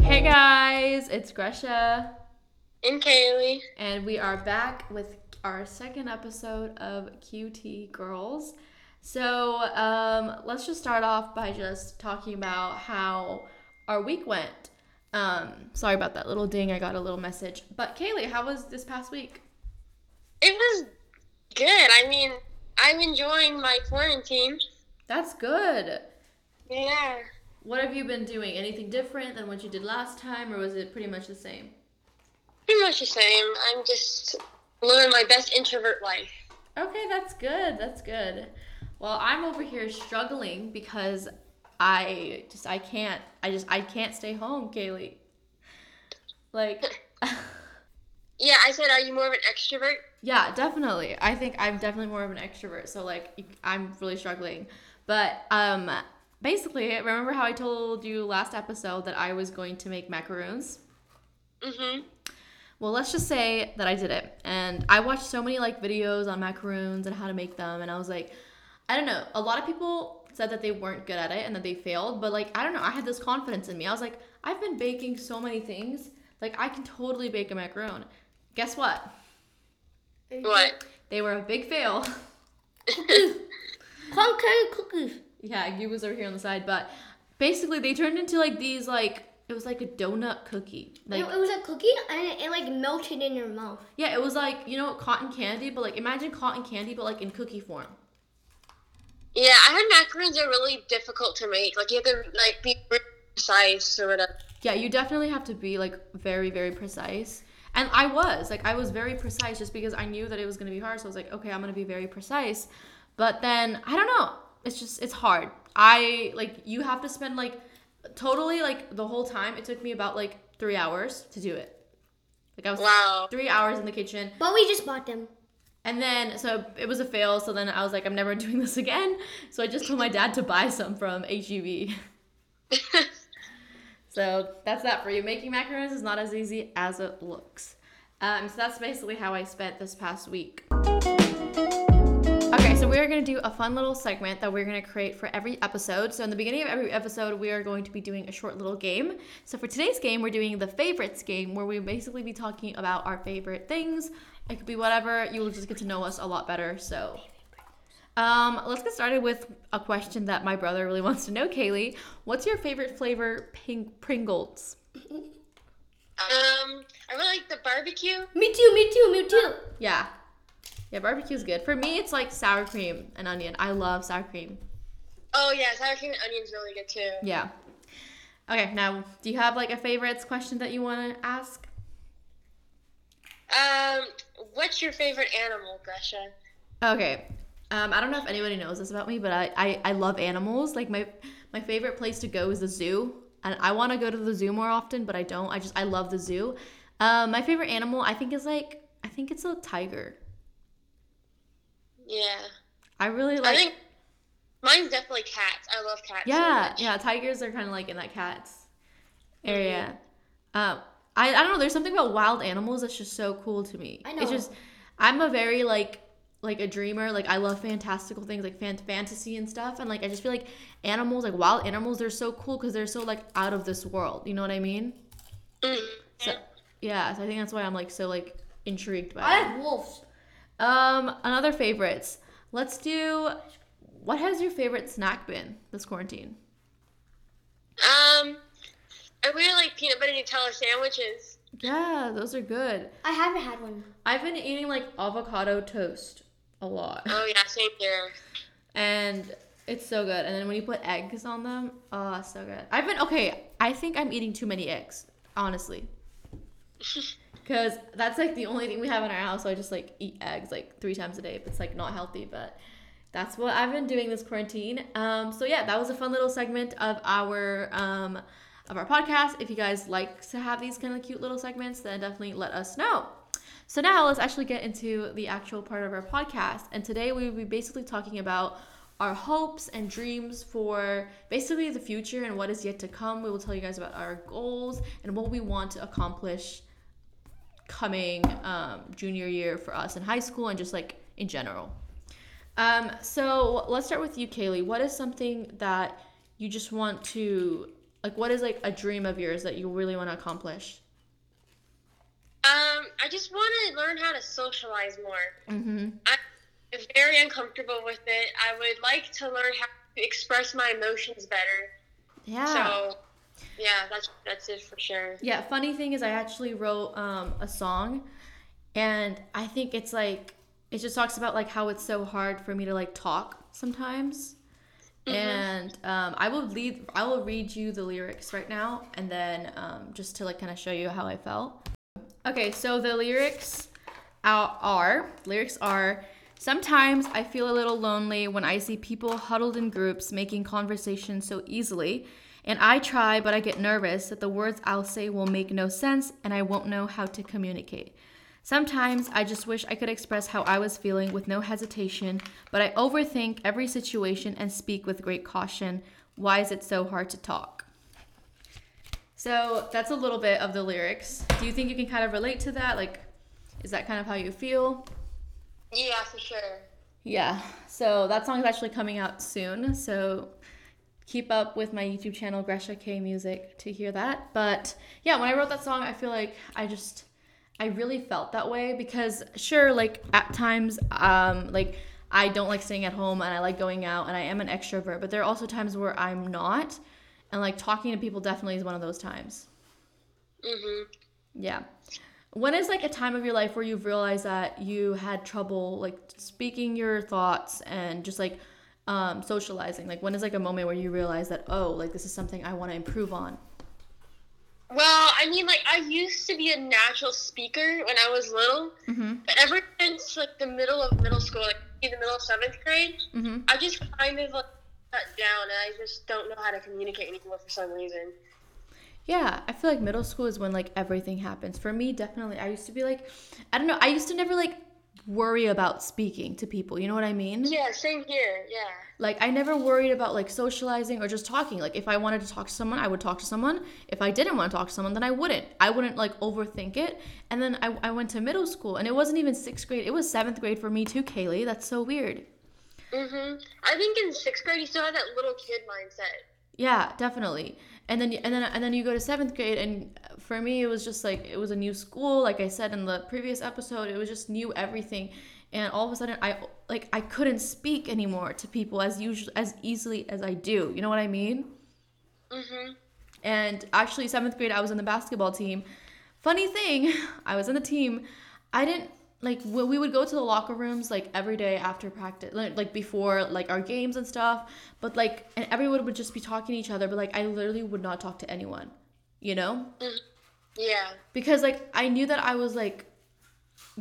Hey guys, it's Gresha, And Kaylee. and we are back with our second episode of QT Girls. So, um, let's just start off by just talking about how our week went. Um, sorry about that little ding, I got a little message. But Kaylee, how was this past week? It was good. I mean, I'm enjoying my quarantine. That's good. Yeah. What have you been doing? Anything different than what you did last time, or was it pretty much the same? Pretty much the same. I'm just living my best introvert life. Okay, that's good. That's good. Well, I'm over here struggling because I just I can't I just I can't stay home, Kaylee. Like Yeah, I said, are you more of an extrovert? yeah, definitely. I think I'm definitely more of an extrovert, so like I'm really struggling. But um basically, remember how I told you last episode that I was going to make macaroons? Mm-hmm. Well, let's just say that I did it. And I watched so many like videos on macaroons and how to make them and I was like, I don't know. A lot of people said that they weren't good at it and that they failed, but like I don't know, I had this confidence in me. I was like, I've been baking so many things. Like I can totally bake a macaron. Guess what? What? They were a big fail. Pumpkin cookies. yeah, you was over here on the side, but basically they turned into like these like it was like a donut cookie. Like it, it was a cookie and it, it like melted in your mouth. yeah, it was like, you know, cotton candy, but like imagine cotton candy but like in cookie form. Yeah, I heard macarons are really difficult to make. Like, you have to, like, be precise or whatever. Yeah, you definitely have to be like very, very precise. And I was like, I was very precise just because I knew that it was gonna be hard. So I was like, okay, I'm gonna be very precise. But then I don't know. It's just it's hard. I like you have to spend like totally like the whole time. It took me about like three hours to do it. Like I was Wow. three hours in the kitchen. But we just bought them. And then, so it was a fail. So then I was like, I'm never doing this again. So I just told my dad to buy some from HEB. So that's that for you. Making macarons is not as easy as it looks. Um, so that's basically how I spent this past week. Okay, so we're gonna do a fun little segment that we're gonna create for every episode. So in the beginning of every episode, we are going to be doing a short little game. So for today's game, we're doing the favorites game, where we basically be talking about our favorite things. It could be whatever. You will just get to know us a lot better. So um, let's get started with a question that my brother really wants to know, Kaylee. What's your favorite flavor ping- Pringles? Um, I really like the barbecue. Me too, me too, me too. Yeah. Yeah, barbecue's good. For me, it's like sour cream and onion. I love sour cream. Oh, yeah, sour cream and onion's really good, too. Yeah. Okay, now, do you have like a favorites question that you want to ask? Um, what's your favorite animal, Gresha? Okay. Um, I don't know if anybody knows this about me, but I, I, I love animals. Like my my favorite place to go is the zoo. And I want to go to the zoo more often, but I don't. I just I love the zoo. Um, my favorite animal I think is like I think it's a tiger. Yeah. I really like I think mine's definitely cats. I love cats. so Yeah, much. yeah, tigers are kind of like in that cats area. Um, I, I don't know. There's something about wild animals that's just so cool to me. I know. It's just I'm a very like like a dreamer. Like I love fantastical things like fan- fantasy and stuff. And like I just feel like animals, like wild animals, they're so cool because they're so like out of this world. You know what I mean? Mm. So yeah, so I think that's why I'm like so like intrigued by. I it. like wolves. Um, another favorites. Let's do. What has your favorite snack been this quarantine? Um, I really like peanut butter Nutella sandwiches. Yeah, those are good. I haven't had one. I've been eating like avocado toast a lot. Oh yeah, same here. And it's so good. And then when you put eggs on them, oh, so good. I've been okay, I think I'm eating too many eggs, honestly. Cuz that's like the only thing we have in our house, so I just like eat eggs like 3 times a day. It's like not healthy, but that's what I've been doing this quarantine. Um so yeah, that was a fun little segment of our um of our podcast. If you guys like to have these kind of cute little segments, then definitely let us know. So now let's actually get into the actual part of our podcast. And today we will be basically talking about our hopes and dreams for basically the future and what is yet to come. We will tell you guys about our goals and what we want to accomplish coming um, junior year for us in high school and just like in general. Um, so let's start with you, Kaylee. What is something that you just want to like? What is like a dream of yours that you really want to accomplish? Um, I just want to learn how to socialize more. Mm-hmm. I'm very uncomfortable with it. I would like to learn how to express my emotions better. Yeah. So, yeah, that's that's it for sure. Yeah, funny thing is I actually wrote um, a song and I think it's like it just talks about like how it's so hard for me to like talk sometimes. And um, I will lead I will read you the lyrics right now and then um, just to like kind of show you how I felt. Okay, so the lyrics are lyrics are Sometimes I feel a little lonely when I see people huddled in groups making conversation so easily. And I try, but I get nervous that the words I'll say will make no sense and I won't know how to communicate. Sometimes I just wish I could express how I was feeling with no hesitation, but I overthink every situation and speak with great caution. Why is it so hard to talk? So that's a little bit of the lyrics. Do you think you can kind of relate to that? Like, is that kind of how you feel? Yeah, for sure. Yeah. So that song is actually coming out soon. So keep up with my YouTube channel, Gresha K Music, to hear that. But yeah, when I wrote that song, I feel like I just I really felt that way because sure, like at times, um, like I don't like staying at home and I like going out and I am an extrovert, but there are also times where I'm not. And like talking to people definitely is one of those times. Mhm. Yeah. When is like a time of your life where you've realized that you had trouble like speaking your thoughts and just like um, socializing? Like when is like a moment where you realize that oh like this is something I want to improve on? Well, I mean, like I used to be a natural speaker when I was little, Mm-hmm. but ever since like the middle of middle school, like in the middle of seventh grade, Mm-hmm. I just kind of like shut down, and I just don't know how to communicate anymore for some reason. Yeah, I feel like middle school is when like everything happens. For me, definitely. I used to be like, I don't know. I used to never like worry about speaking to people. You know what I mean? Yeah, same here. Yeah. Like I never worried about like socializing or just talking. Like if I wanted to talk to someone, I would talk to someone. If I didn't want to talk to someone, then I wouldn't. I wouldn't like overthink it. And then I, I went to middle school and it wasn't even sixth grade. It was seventh grade for me too, Kaylee. That's so weird. Mhm. I think in sixth grade you still had that little kid mindset. Yeah, definitely. And then and then and then you go to seventh grade, and for me it was just like it was a new school. Like I said in the previous episode, it was just new everything, and all of a sudden I like I couldn't speak anymore to people as usual as easily as I do. You know what I mean? Mhm. And actually, seventh grade, I was in the basketball team. Funny thing, I was in the team. I didn't like we would go to the locker rooms like every day after practice, like like, before like our games and stuff. But like, and everyone would just be talking to each other. But like, I literally would not talk to anyone, you know, mm, Yeah. because like I knew that I was like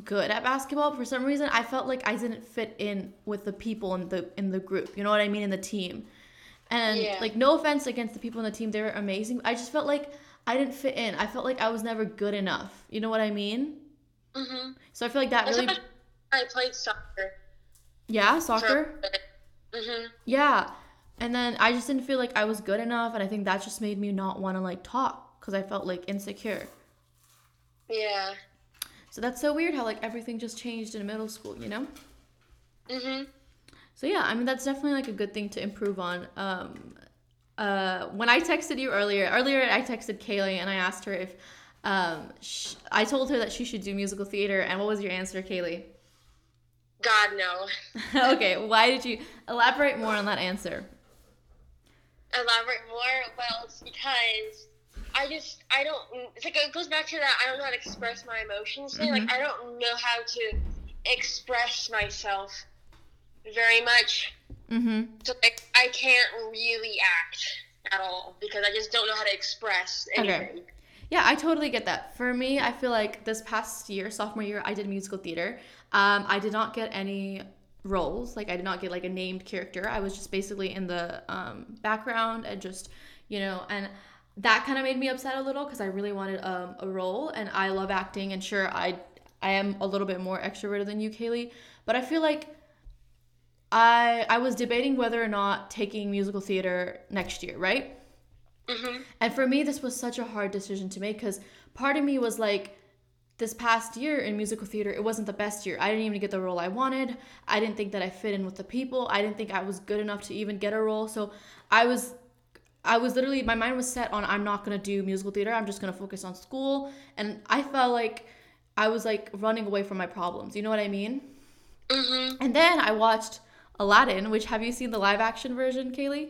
good at basketball. For some reason, I felt like I didn't fit in with the people in the in the group. You know what I mean in the team. And Yeah. like no offense against the people in the team, they were amazing. I just felt like I didn't fit in. I felt like I was never good enough. You know what I mean? Mhm. So I feel like that really I played soccer. Yeah, soccer. Mhm. Yeah. And then I just didn't feel like I was good enough and I think that just made me not want to like talk cuz I felt like insecure. Yeah. So that's so weird how like everything just changed in middle school, you know? Mhm. So yeah, I mean that's definitely like a good thing to improve on. Um, uh, when I texted you earlier, earlier I texted Kaylee and I asked her if um, sh- I told her that she should do musical theater, and what was your answer, Kaylee? God no. okay, why did you elaborate more on that answer? elaborate more? Well, it's because I just I don't. It's like it goes back to that. I don't know how to express my emotions. Thing. Like I don't know how to express myself very much. Mm-hmm. So like I can't really act at all because I just don't know how to express Okay. Yeah, I totally get that. For me, I feel like this past year, sophomore year, I did musical theater. Um, I did not get any roles. Like, I did not get like a named character. I was just basically in the um, background and just, you know, and that kind of made me upset a little because I really wanted um, a role and I love acting. And sure, I I am a little bit more extroverted than you, Kaylee, but I feel like I I was debating whether or not taking musical theater next year, right? Hmm And for me, this was such a hard decision to make because part of me was like, this past year in musical theater, it wasn't the best year. I didn't even get the role I wanted. I didn't think that I fit in with the people. I didn't think I was good enough to even get a role. So I was I was literally my mind was set on I'm not going to do musical theater. I'm just going to focus on school and I felt like I was like running away from my problems. You know what I mean? Mhm. And then I watched Aladdin, which have you seen the live action version, Kaylee?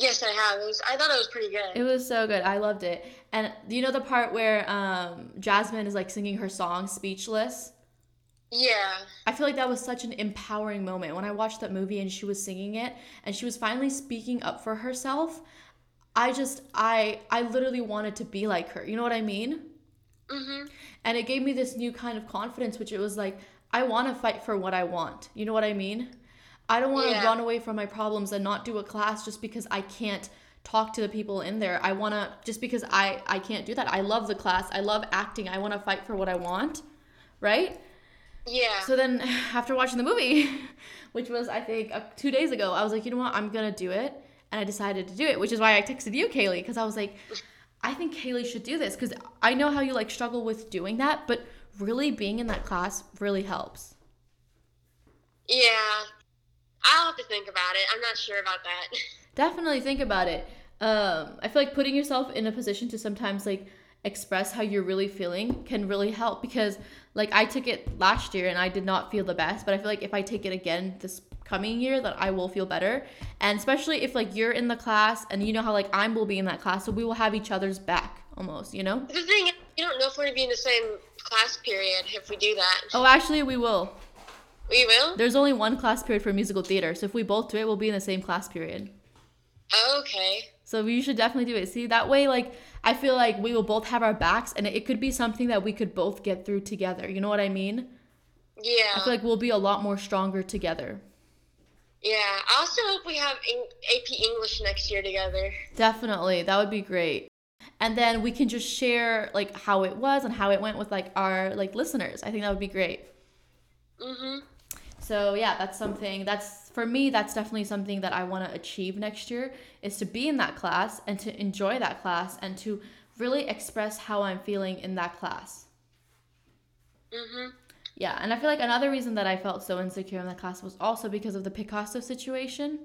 Yes, I have. It was, I thought it was pretty good. It was so good. I loved it. And you know the part where um, Jasmine is like singing her song Speechless? yeah. I feel like that was such an empowering moment when I watched that movie and she was singing it and she was finally speaking up for herself. I just I I literally wanted to be like her. You know what I mean? Mhm. And it gave me this new kind of confidence which it was like I want to fight for what I want. You know what I mean? I don't want to Yeah. run away from my problems and not do a class just because I can't talk to the people in there. I want to just because I I can't do that. I love the class. I love acting. I want to fight for what I want. Right? Yeah. So then, after watching the movie, which was I think uh, two days ago, I was like, you know what, I'm gonna do it, and I decided to do it, which is why I texted you, Kaylee, because I was like, I think Kaylee should do this, because I know how you like struggle with doing that, but really being in that class really helps. yeah. I'll have to think about it. I'm not sure about that. Definitely think about it. Um, I feel like putting yourself in a position to sometimes like express how you're really feeling can really help because like I took it last year and I did not feel the best, but I feel like if I take it again this coming year that I will feel better. And especially if like you're in the class and you know how like I will be in that class, so we will have each other's back almost, you know? The thing is, you don't know if we're gonna be in the same class period if we do that. Oh, actually we will. We will. There's only one class period for musical theater, so if we both do it, we'll be in the same class period. Okay. So we should definitely do it. See, that way, like, I feel like we will both have our backs and it could be something that we could both get through together. You know what I mean? Yeah. I feel like we'll be a lot more stronger together. yeah. I also hope we have AP English next year together. Definitely. That would be great. And then we can just share like how it was and how it went with like our like listeners. I think that would be great. Mhm. So yeah, that's something that's for me that's definitely something that I want to achieve next year is to be in that class and to enjoy that class and to really express how I'm feeling in that class. Mhm. Yeah, and I feel like another reason that I felt so insecure in that class was also because of the Picasso situation.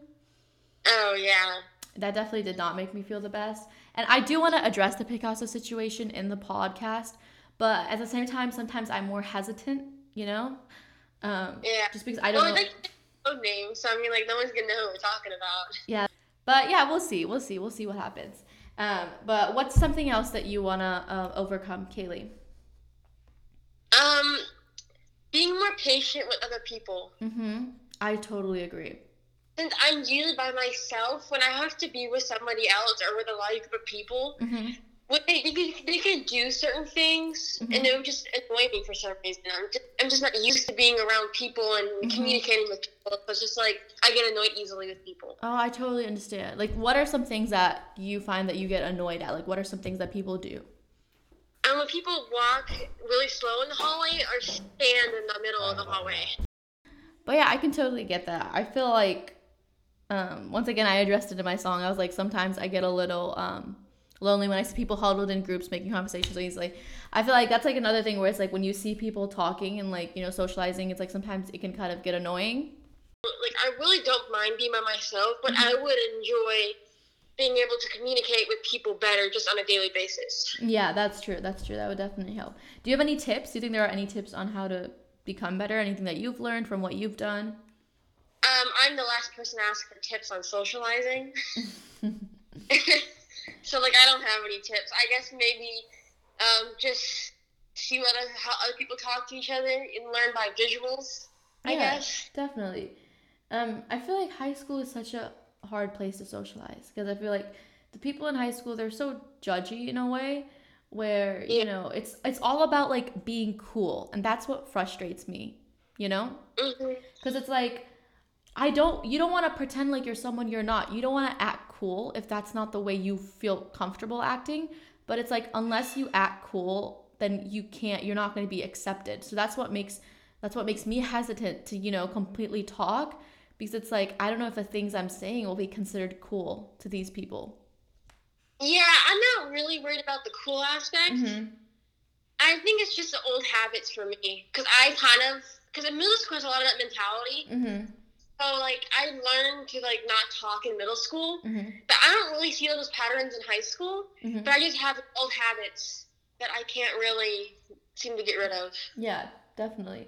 Oh yeah. That definitely did not make me feel the best. And I do want to address the Picasso situation in the podcast, but at the same time, sometimes I'm more hesitant, you know? Um, Yeah. Just because I don't Well, know. like no name, so I mean, like no one's gonna know what we're talking about. Yeah, but yeah, we'll see. We'll see. We'll see what happens. Um, but what's something else that you want to uh, overcome, Kaylee? Um, being more patient with other people. Mm-hmm. I totally agree. Since I'm usually by myself, when I have to be with somebody else or with a large group of people, Mm-hmm. When they, they, can, they can do certain things, Mhm. and it would just annoy me for some reason. I'm just, I'm just not used to being around people and Mhm. communicating with people. It's just like I get annoyed easily with people. Oh, I totally understand. Like, what are some things that you find that you get annoyed at? Like, what are some things that people do? And when people walk really slow in the hallway or stand in the middle of the hallway. But yeah, I can totally get that. I feel like, um, once again, I addressed it in my song. I was like, sometimes I get a little um, lonely when I see people huddled in groups making conversations easily. I feel like that's like another thing where it's like when you see people talking and like, you know, socializing, it's like sometimes it can kind of get annoying. Like I really don't mind being by myself, but I would enjoy being able to communicate with people better just on a daily basis. Yeah, that's true. That's true. That would definitely help. Do you have any tips? Do you think there are any tips on how to become better? Anything that you've learned from what you've done? Um, I'm the last person to ask for tips on socializing. so like I don't have any tips. I guess maybe um, just see what other, how other people talk to each other and learn by visuals. I Yeah. guess. Definitely. Um, I feel like high school is such a hard place to socialize because I feel like the people in high school they're so judgy in a way where Yeah. you know it's it's all about like being cool and that's what frustrates me, you know? Because it's like I don't you don't want to pretend like you're someone you're not. You don't want to act cool if that's not the way you feel comfortable acting. But it's like unless you act cool, then you can't you're not going to be accepted. So that's what makes that's what makes me hesitant to, you know, completely talk because it's like I don't know if the things I'm saying will be considered cool to these people. Yeah, I'm not really worried about the cool aspect. Mm-hmm. I think it's just the old habits for me because I kind of because in middle school has a lot of that mentality. Mm-hmm. So like I learned to like not talk in middle school, Mm-hmm. but I don't really see those patterns in high school. Mm-hmm. But I just have old habits that I can't really seem to get rid of. Yeah, definitely.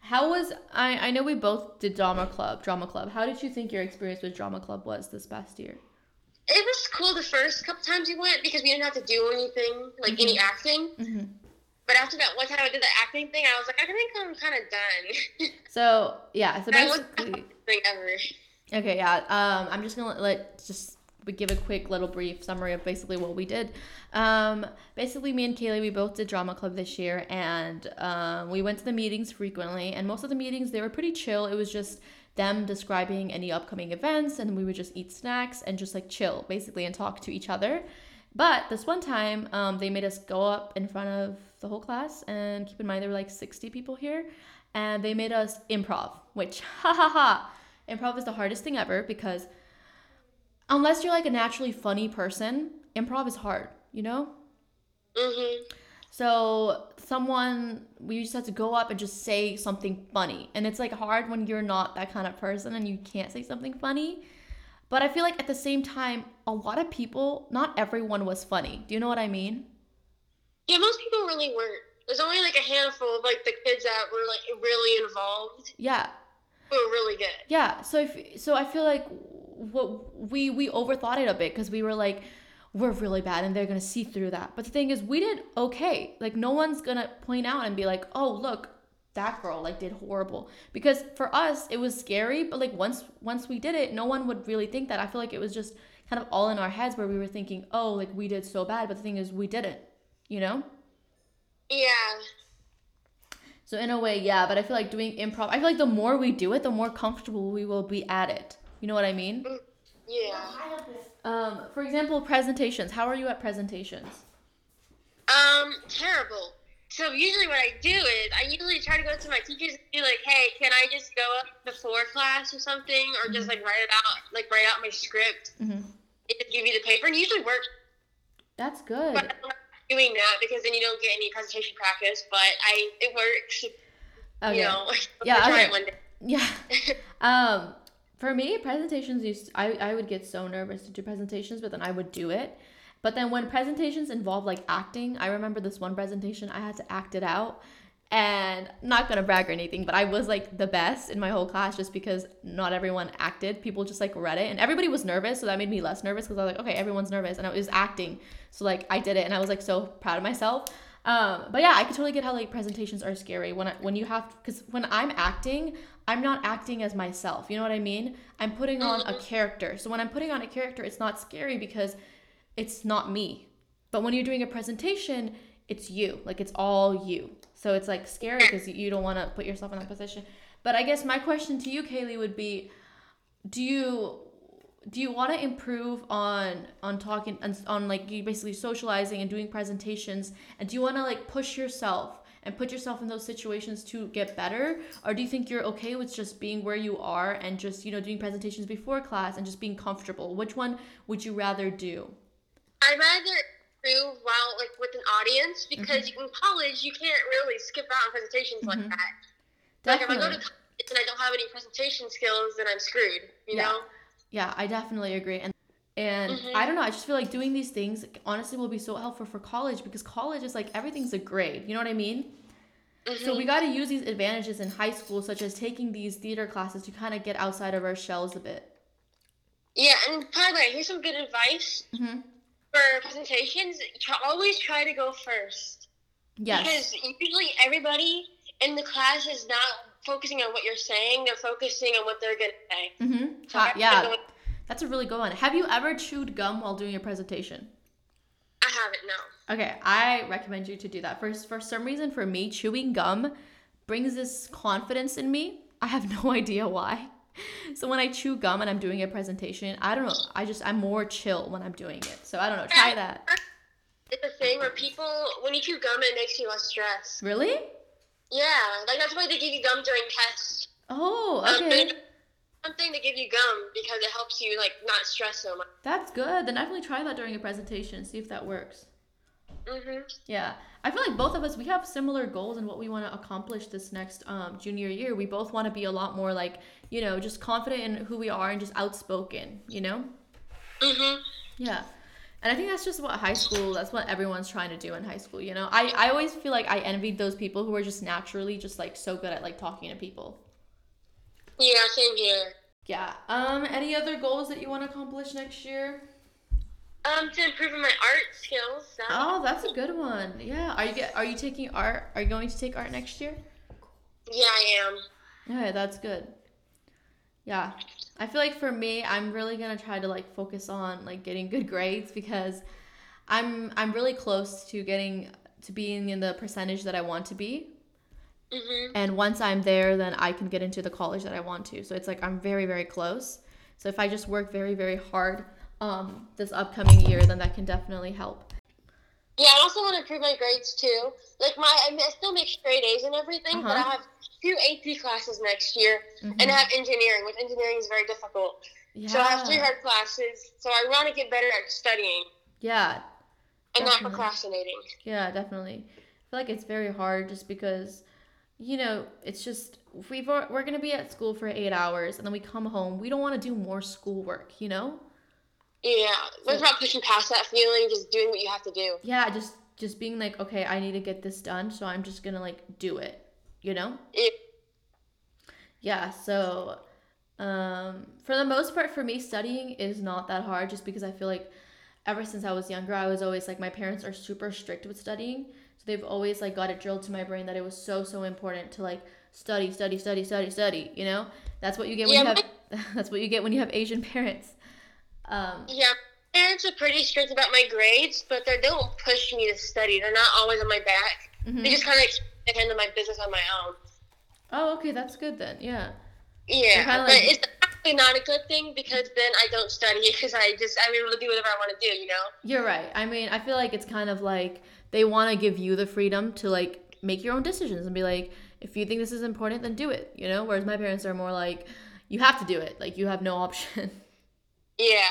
How was I? I know we both did drama club. Drama club. How did you think your experience with drama club was this past year? It was cool the first couple times we went because we didn't have to do anything like any acting. But after that one time I did the acting thing, I was like, I think I'm kind of done. So yeah. So basically. thing ever. Okay, yeah. Um, I'm just gonna let just give a quick little brief summary of basically what we did. Um, basically, me and Kaylee, we both did drama club this year, and um, we went to the meetings frequently. And most of the meetings they were pretty chill. It was just them describing any upcoming events, and we would just eat snacks and just like chill basically and talk to each other. But this one time, um, they made us go up in front of the whole class, and keep in mind there were like 60 people here, and they made us improv, which ha ha ha. Improv is the hardest thing ever because unless you're like a naturally funny person, improv is hard, you know? Mhm. So someone we just had to go up and just say something funny. And it's like hard when you're not that kind of person and you can't say something funny. But I feel like at the same time, a lot of people, not everyone was funny. Do you know what I mean? Yeah, most people really weren't. There's only like a handful of like the kids that were like really involved Yeah. who were really good. Yeah, so if so I feel like what we we overthought it a bit because we were like we're really bad and they're gonna see through that. But the thing is, we did okay. Like no one's gonna point out and be like, oh look, that girl like did horrible. Because for us, it was scary. But like once once we did it, no one would really think that. I feel like it was just kind of all in our heads where we were thinking, oh like we did so bad. But the thing is, we didn't. You know. Yeah. So in a way, yeah. But I feel like doing improv. I feel like the more we do it, the more comfortable we will be at it. You know what I mean? Yeah. Um, for example, presentations. How are you at presentations? Um, terrible. So usually what I do is I usually try to go to my teachers and be like, "Hey, can I just go up before class or something, or just like write it out, like write out my script Mm-hmm. and just give you the paper?" And usually works. That's good. Not doing that because then you don't get any presentation practice. But I, it works. Okay. You know. Yeah, okay. it one day. Yeah. Um, for me, presentations used. I I would get so nervous to do presentations, but then I would do it. But then when presentations involve like acting, I remember this one presentation I had to act it out. And not gonna brag or anything, but I was like the best in my whole class just because not everyone acted. People just like read it, and everybody was nervous, so that made me less nervous because I was like, okay, everyone's nervous, and I was acting, so like I did it, and I was like so proud of myself. Um, but yeah, I could totally get how like presentations are scary when I, when you have because when I'm acting, I'm not acting as myself. You know what I mean? I'm putting on a character. So when I'm putting on a character, it's not scary because it's not me. But when you're doing a presentation, it's you. Like it's all you. So it's like scary because you don't want to put yourself in that position. But I guess my question to you, Kaylee, would be: Do you do you want to improve on on talking on, on like you basically socializing and doing presentations? And do you want to like push yourself and put yourself in those situations to get better, or do you think you're okay with just being where you are and just you know doing presentations before class and just being comfortable? Which one would you rather do? I'd rather do while like with an audience because Mm-hmm. in college you can't really skip out on presentations like that. Like if I go to college and I don't have any presentation skills, then I'm screwed. You Yeah. know. Yeah, I definitely agree. And and Mhm. I don't know, I just feel like doing these things honestly will be so helpful for college because college is like everything's a grade. You know what I mean? So we got to use these advantages in high school such as taking these theater classes to kind of get outside of our shells a bit. Yeah, and by the way, here's some good advice Mhm. For presentations. Always try to go first Yes. because usually everybody in the class is not focusing on what you're saying; they're focusing on what they're gonna say. Mm-hmm. So Ha- I have to yeah. That's a really good one. Have you ever chewed gum while doing a presentation? I haven't no. Okay, I recommend you to do that. For for some reason, for me, chewing gum brings this confidence in me. I have no idea why. So when I chew gum and I'm doing a presentation, I don't know. I just I'm more chill when I'm doing it. So I don't know. Try that. It's a thing where people, when you chew gum, it makes you less stressed. Really? Yeah, like that's why they give you gum during tests. Oh, Um, okay. Something to give you gum because it helps you like not stress so much. That's good. Then definitely try that during a presentation. See if that works. Mhm. Yeah, I feel like both of us we have similar goals and what we want to accomplish this next um, junior year. We both want to be a lot more like you know just confident in who we are and just outspoken. You know. Mhm. Yeah. And I think that's just what high school, that's what everyone's trying to do in high school, you know? I, I always feel like I envied those people who are just naturally just like so good at like talking to people. Yeah, same here. Yeah. Um any other goals that you want to accomplish next year? Um, to improve my art skills. So. Oh, that's a good one. Yeah. Are you get are you taking art? Are you going to take art next year? Yeah, I am. Yeah, that's good. Yeah. I feel like for me, I'm really going to try to like focus on like getting good grades because I'm I'm really close to getting to being in the percentage that I want to be. Mhm. And once I'm there, then I can get into the college that I want to. So it's like I'm very very close. So if I just work very very hard um this upcoming year, then that can definitely help. Yeah, I also want to improve my grades too. Like my, I, mean, I still make straight A's and everything, but I Uh-huh. have two AP classes next year, Mhm. and I have engineering, which engineering is very difficult. Yeah. So I have three hard classes. So I want to get better at studying Yeah, and not procrastinating. Yeah, definitely. I feel like it's very hard just because, you know, it's just we've we're gonna be at school for eight hours and then we come home. We don't want to do more schoolwork, you know? Yeah, it's not pushing past that feeling, just doing what you have to do. Yeah, just just being like, okay, I need to get this done, so I'm just gonna like do it, you know? Yeah. Yeah. So, um, for the most part, for me, studying is not that hard, just because I feel like ever since I was younger, I was always like my parents are super strict with studying. So they've always like got it drilled to my brain that it was so so important to like study, study, study, study, study. You know, that's what you get when Yeah, you have that's what you get when you have Asian parents. Um, Yeah, parents are pretty strict about my grades, but they don't push me to study. They're not always on my back. mhm. They just kind of me to handle my business on my own. Oh, okay, that's good then. Yeah. Yeah, kinda but like- it's actually not a good thing because then I don't study because I just I'm able to do whatever I want to do. You know? You're right. I mean, I feel like it's kind of like they want to give you the freedom to like make your own decisions and be like, if you think this is important, then do it, you know? Whereas my parents are more like, you have to do it. Like, you have no option. Yeah.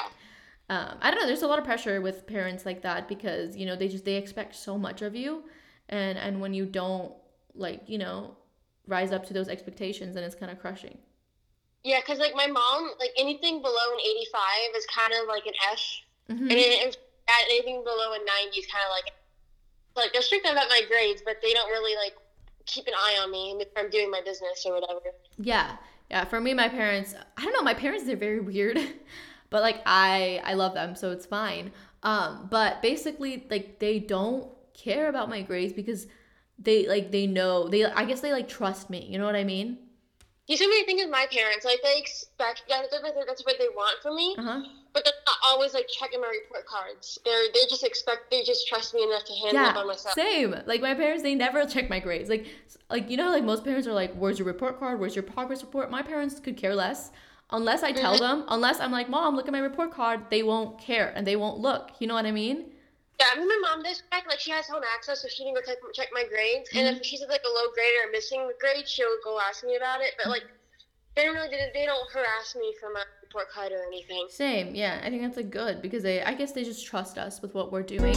um, I don't know. There's a lot of pressure with parents like that because, you know, they just, they expect so much of you. And, and when you don't, like, you know, rise up to those expectations, and it's kind of crushing. Yeah, because like my mom, like anything below an 85 is kind of like an F, Mhm. and if anything below a 90 is kind of like like they're strict about my grades, but they don't really like keep an eye on me if I'm doing my business or whatever. Yeah. Yeah, for me my parents, I don't know, my parents they're very weird. but like I I love them, so it's fine. Um but basically like they don't care about my grades because they like they know they I guess they like trust me. You know what I mean? You see what I think of my parents? Like they expect yeah, that's what that's what they want from me, Uh-huh. but they're not always like checking my report cards. They're they just expect they just trust me enough to handle it by Yeah. myself. Same. Like my parents they never check my grades. Like like you know like most parents are like where's your report card? Where's your progress report? My parents could care less. Unless I tell Mhm. them, unless I'm like, "Mom, look at my report card." They won't care and they won't look. You know what I mean? Yeah, I mean, my mom does check. Like, she has home access, so she can go check, check my grades. And Mm-hmm. if she's like a low grade or missing a grade, she'll go ask me about it. But like, they don't really, they don't harass me for my report card or anything. Same, yeah. I think that's like good because they, I guess they just trust us with what we're doing.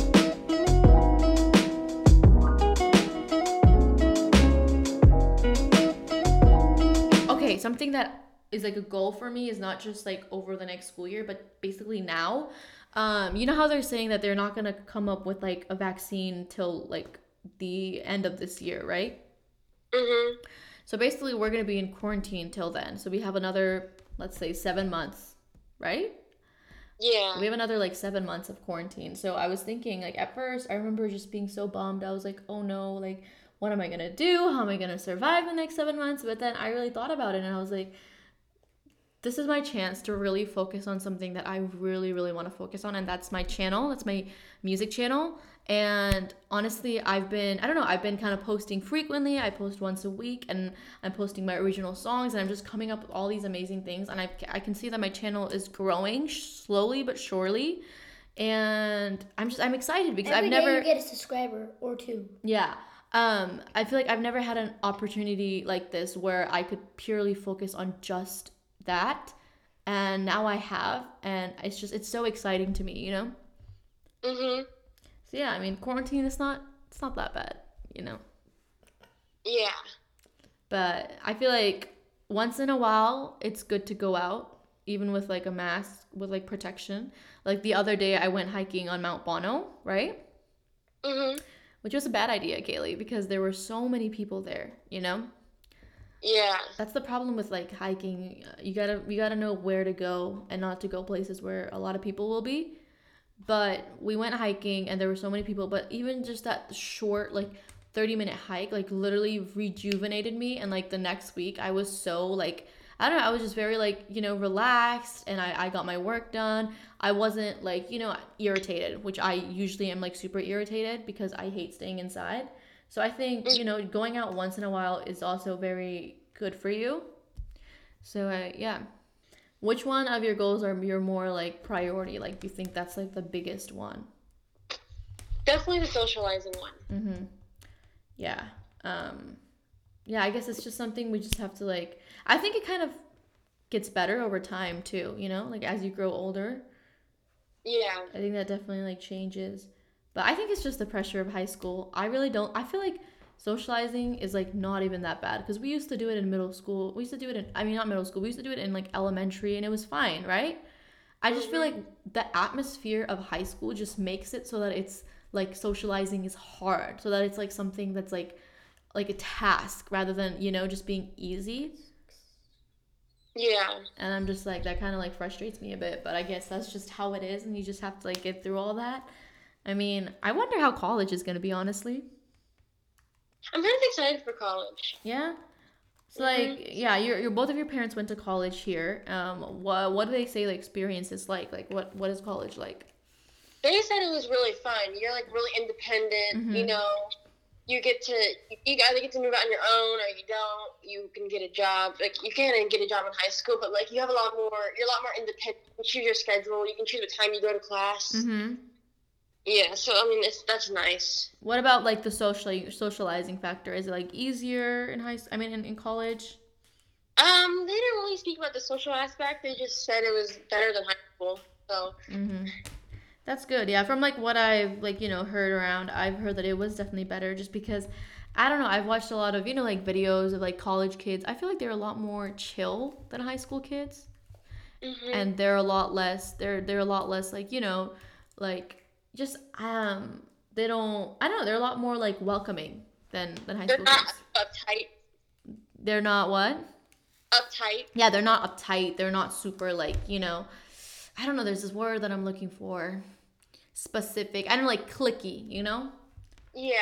Okay, something that is like a goal for me is not just like over the next school year, but basically now. Um, you know how they're saying that they're not gonna come up with like a vaccine till like the end of this year, right? Mhm. So basically, we're gonna be in quarantine till then. So we have another, let's say, seven months, right? Yeah. We have another like seven months of quarantine. So I was thinking, like, at first, I remember just being so bummed. I was like, oh no, like, what am I gonna do? How am I gonna survive the next seven months? But then I really thought about it and I was like, this is my chance to really focus on something that I really, really want to focus on. And that's my channel, that's my music channel. And honestly, I've been, I don't know, I've been kind of posting frequently. I post once a week and I'm posting my original songs and I'm just coming up with all these amazing things. And I, I can see that my channel is growing slowly but surely. And I'm just, I'm excited because Every I've never. you get a subscriber or two. Yeah. Um, I feel like I've never had an opportunity like this where I could purely focus on just that. And now I have, and it's just it's so exciting to me, you know? Mhm. So yeah, I mean, quarantine is not it's not that bad, you know. Yeah. But I feel like once in a while, it's good to go out, even with like a mask with like protection. Like the other day, I went hiking on Mount Bonnell, right? Mhm. Which was a bad idea, Kaylee, because there were so many people there. You know, Yeah. that's the problem with like hiking. You gotta you gotta know where to go and not to go places where a lot of people will be. But we went hiking and there were so many people. But even just that short like 30 minute hike like literally rejuvenated me and like the next week i was so like i don't know i was just very like you know relaxed and i, I got my work done i wasn't like you know irritated which i usually am like super irritated because i hate staying inside so i think you know going out once in a while is also very good for you so uh, yeah which one of your goals are your more like priority like do you think that's like the biggest one Definitely the socializing one. Mm-hmm. Yeah. Um, yeah, I guess it's just something we just have to like. I think it kind of gets better over time too. You know, like as you grow older, Yeah. I think that definitely like changes. But I think it's just the pressure of high school. I really don't. I feel like socializing is like not even that bad because we used to do it in middle school. We used to do it in. I mean, not middle school. We used to do it in like elementary, and it was fine, right? I just feel like the atmosphere of high school just makes it so that it's like socializing is hard, so that it's like something that's like like a task rather than you know just being easy. Yeah. And I'm just like that kind of like frustrates me a bit, but I guess that's just how it is, and you just have to like get through all that. I mean, I wonder how college is gonna be, honestly. I'm kind of excited for college. Yeah. So like, yeah, your your both of your parents went to college here. Um, what what do they say the experience is like? Like, what what is college like? They said it was really fun. You're like really independent. You Mhm. know, you get to you either get to move out on your own or you don't. You can get a job. Like you can't get a job in high school, but like you have a lot more. You're a lot more independent. You can choose your schedule. You can choose what time you go to class. Mm-hmm. Yeah. So I mean, it's that's nice. What about like the social socializing factor? Is it like easier in high? I mean, in, in college. Um, they didn't really speak about the social aspect. They just said it was better than high school. So Mm-hmm. That's good. Yeah, from like what I've like you know heard around, I've heard that it was definitely better just because I don't know. I've watched a lot of you know like videos of like college kids. I feel like they're a lot more chill than high school kids, mhm. and they're a lot less. They're they're a lot less like you know like just um they don't. I don't know. They're a lot more like welcoming than than high they're school not kids. uptight. They're not what? Uptight. yeah, they're not uptight. They're not super like, you know, I don't know, there's this word that I'm looking for. Specific. I don't know, like clicky, you know? Yeah.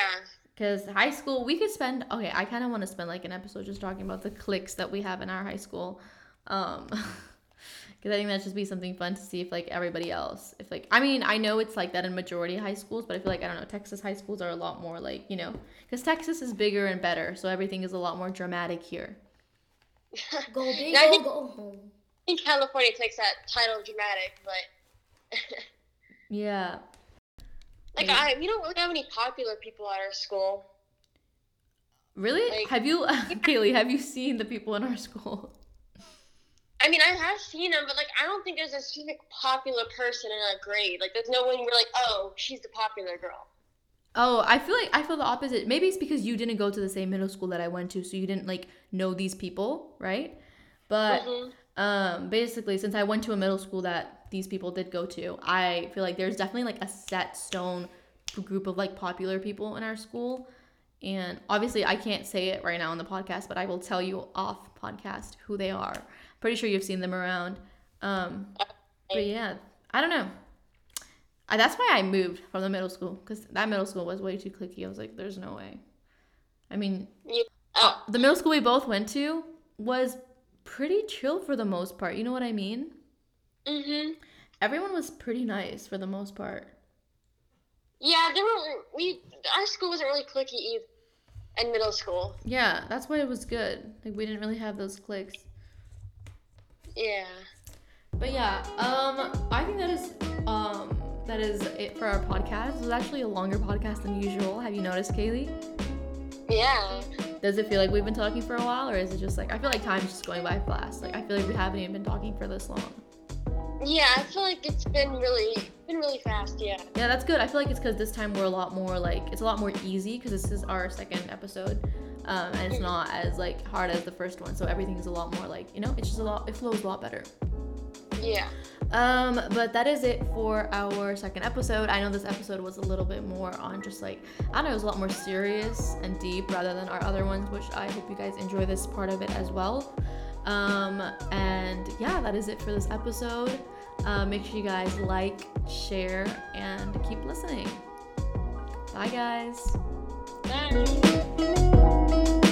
Because high school, we could spend, okay, I kind of want to spend like an episode just talking about the cliques that we have in our high school. Um, because I think that should be something fun to see if like everybody else, if like, I mean, I know it's like that in majority high schools, but I feel like, I don't know, Texas high schools are a lot more like, you know, because Texas is bigger and better. So everything is a lot more dramatic here. Go big Now I think- go home. I think California takes that title dramatic, but Yeah. like Yeah. I, we don't really have any popular people at our school. Really? Like- have you, Kaylee, have you seen the people in our school? I mean, I have seen them, but like I don't think there's a specific popular person in our grade. Like, there's no one we're like, oh, she's the popular girl. Oh, I feel like I feel the opposite. Maybe it's because you didn't go to the same middle school that I went to, so you didn't like know these people, right? But Mhm. um basically since I went to a middle school that these people did go to, I feel like there's definitely like a set stone group of like popular people in our school. And obviously I can't say it right now on the podcast, but I will tell you off podcast who they are. Pretty sure you've seen them around. Um but yeah, I don't know. I, that's why I moved from the middle school because that middle school was way too clicky. I was like, there's no way. I mean, Yeah. uh, the middle school we both went to was pretty chill for the most part. You know what I mean? Mhm. Everyone was pretty nice for the most part. Yeah, there were we. Our school wasn't really clicky either. In middle school. Yeah, that's why it was good. Like we didn't really have those cliques. Yeah. But yeah, um, I think that is um that is it for our podcast. It was actually a longer podcast than usual. Have you noticed, Kaylee? Yeah. Does it feel like we've been talking for a while, or is it just like I feel like time's just going by fast? Like I feel like we haven't even been talking for this long. Yeah, I feel like it's been really been really fast. Yeah. Yeah, that's good. I feel like it's because this time we're a lot more like it's a lot more easy because this is our second episode, um, and it's not as like hard as the first one. So everything's a lot more like you know it's just a lot it flows a lot better. Yeah. Um, but that is it for our second episode. I know this episode was a little bit more on just like I don't know, it was a lot more serious and deep rather than our other ones, which I hope you guys enjoy this part of it as well. Um, and yeah, that is it for this episode. Uh, make sure you guys like, share, and keep listening. Bye, guys. Thanks.